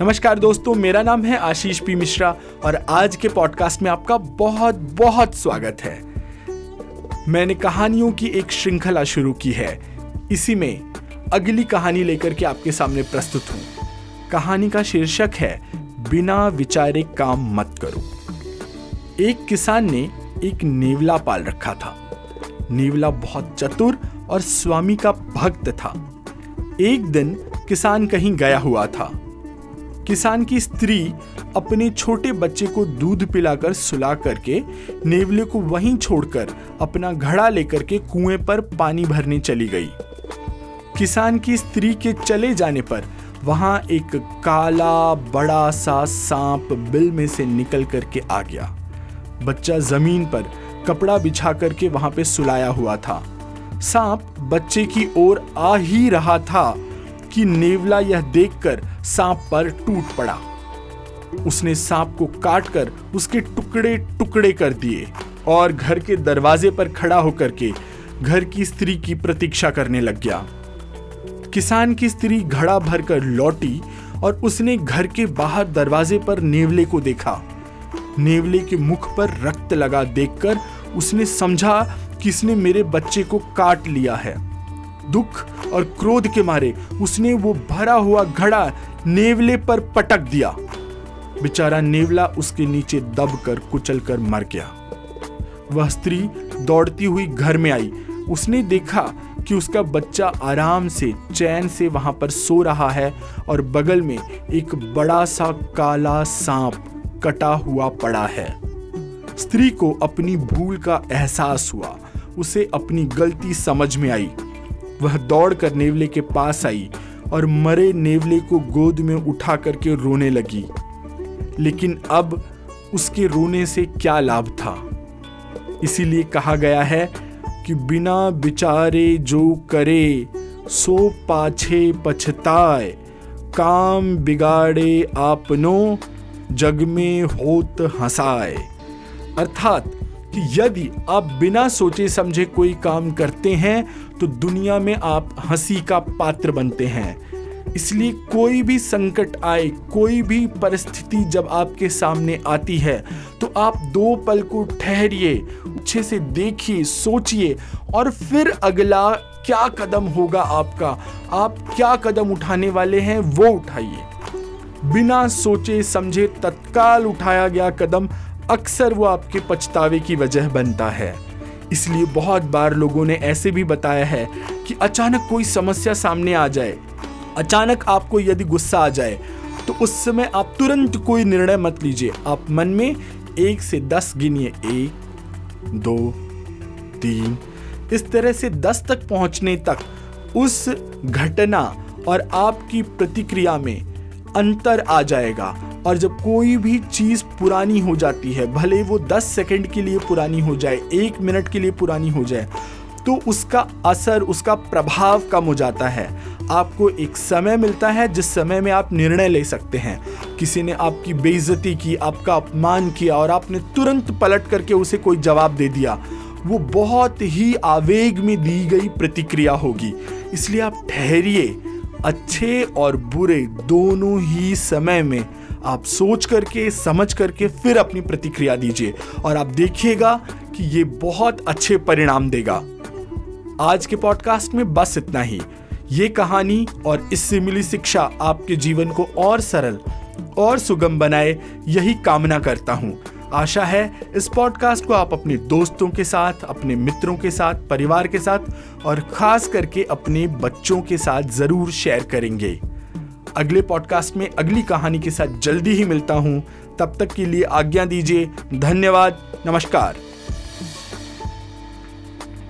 नमस्कार दोस्तों, मेरा नाम है आशीष पी मिश्रा और आज के पॉडकास्ट में आपका बहुत बहुत स्वागत है। मैंने कहानियों की एक श्रृंखला शुरू की है। इसी में अगली कहानी लेकर के आपके सामने प्रस्तुत हूँ। कहानी का शीर्षक है, बिना विचारे काम मत करो। एक किसान ने एक नेवला पाल रखा था। नेवला बहुत चतुर और स्वामी का भक्त था। एक दिन किसान कहीं गया हुआ था। किसान की स्त्री अपने छोटे बच्चे को दूध पिलाकर सुला करके नेवले को वहीं छोड़कर अपना घड़ा लेकर के कुएँ पर पानी भरने चली गई। किसान की स्त्री के चले जाने पर वहाँ एक काला, बड़ा सा सांप बिल में से निकल करके आ गया। बच्चा ज़मीन पर कपड़ा बिछा करके वहाँ पे सुलाया हुआ था। सांप बच्चे की ओर आ ही रहा था। कि नेवला यह देखकर सांप पर टूट पड़ा। उसने सांप को काटकर उसके टुकड़े टुकड़े कर दिए और घर के दरवाजे पर खड़ा होकर के घर की स्त्री की प्रतीक्षा करने लग गया। किसान की स्त्री घड़ा भरकर लौटी और उसने घर के बाहर दरवाजे पर नेवले को देखा। नेवले के मुख पर रक्त लगा देखकर उसने समझा कि इसने मेरे बच्चे को काट लिया है? दुख और क्रोध के मारे उसने वो भरा हुआ घड़ा नेवले पर पटक दिया। बेचारा नेवला उसके नीचे दब कर कुचल कर मर गया। वह स्त्री दौड़ती हुई घर में आई। उसने देखा कि उसका बच्चा आराम से, चैन से वहाँ पर सो रहा है और बगल में एक बड़ा सा काला सांप कटा हुआ पड़ा है। स्त्री को अपनी भूल का एहसास हुआ। उसे अपनी गलती समझ में आई। वह दौड़ कर नेवले के पास आई और मरे नेवले को गोद में उठा करके रोने लगी। लेकिन अब उसके रोने से क्या लाभ था? इसीलिए कहा गया है कि बिना बिचारे जो करे, सो पाछे पछताए। काम बिगाड़े आपनो, जग में होत हंसाए। अर्थात यदि आप बिना सोचे समझे कोई काम करते हैं तो दुनिया में आप हँसी का पात्र बनते हैं। इसलिए कोई भी संकट आए, कोई भी परिस्थिति जब आपके सामने आती है तो आप दो पल को ठहरिए, अच्छे से देखिए, सोचिए, और फिर अगला क्या कदम होगा आपका? आप क्या कदम उठाने वाले हैं, वो उठाइए। बिना सोचे समझे तत्काल उठाया गया कदम अक्सर वो आपके पछतावे की वजह बनता है। इसलिए बहुत बार लोगों ने ऐसे भी बताया है कि अचानक कोई समस्या सामने आ जाए। अचानक आपको यदि गुस्सा आ जाए तो उस समय आप तुरंत कोई निर्णय मत लीजिए। आप मन में एक से दस गिनिए। एक, दो, तीन। इस तरह से दस तक पहुँचने तक उस घटना और आपकी प्रतिक्रिया में अंतर आ जाएगा। और जब कोई भी चीज़ पुरानी हो जाती है, भले वो दस सेकेंड के लिए पुरानी हो जाए, एक मिनट के लिए पुरानी हो जाए तो उसका असर, उसका प्रभाव कम हो जाता है। आपको एक समय मिलता है, जिस समय में आप निर्णय ले सकते हैं। किसी ने आपकी बेइज्जती की, आपका अपमान किया और आपने तुरंत पलट करके उसे कोई जवाब दे दिया, वो बहुत ही आवेग में दी गई प्रतिक्रिया होगी। इसलिए आप ठहरिए, अच्छे और बुरे दोनों ही समय में आप सोच करके, समझ करके फिर अपनी प्रतिक्रिया दीजिए और आप देखिएगा कि ये बहुत अच्छे परिणाम देगा। आज के पॉडकास्ट में बस इतना ही। ये कहानी और इससे मिली शिक्षा आपके जीवन को और सरल और सुगम बनाए, यही कामना करता हूँ। आशा है इस पॉडकास्ट को आप अपने दोस्तों के साथ, अपने मित्रों के साथ, परिवार के साथ और खास करके अपने बच्चों के साथ ज़रूर शेयर करेंगे। अगले पॉडकास्ट में अगली कहानी के साथ जल्दी ही मिलता हूँ। तब तक के लिए आज्ञा दीजिए। धन्यवाद। नमस्कार।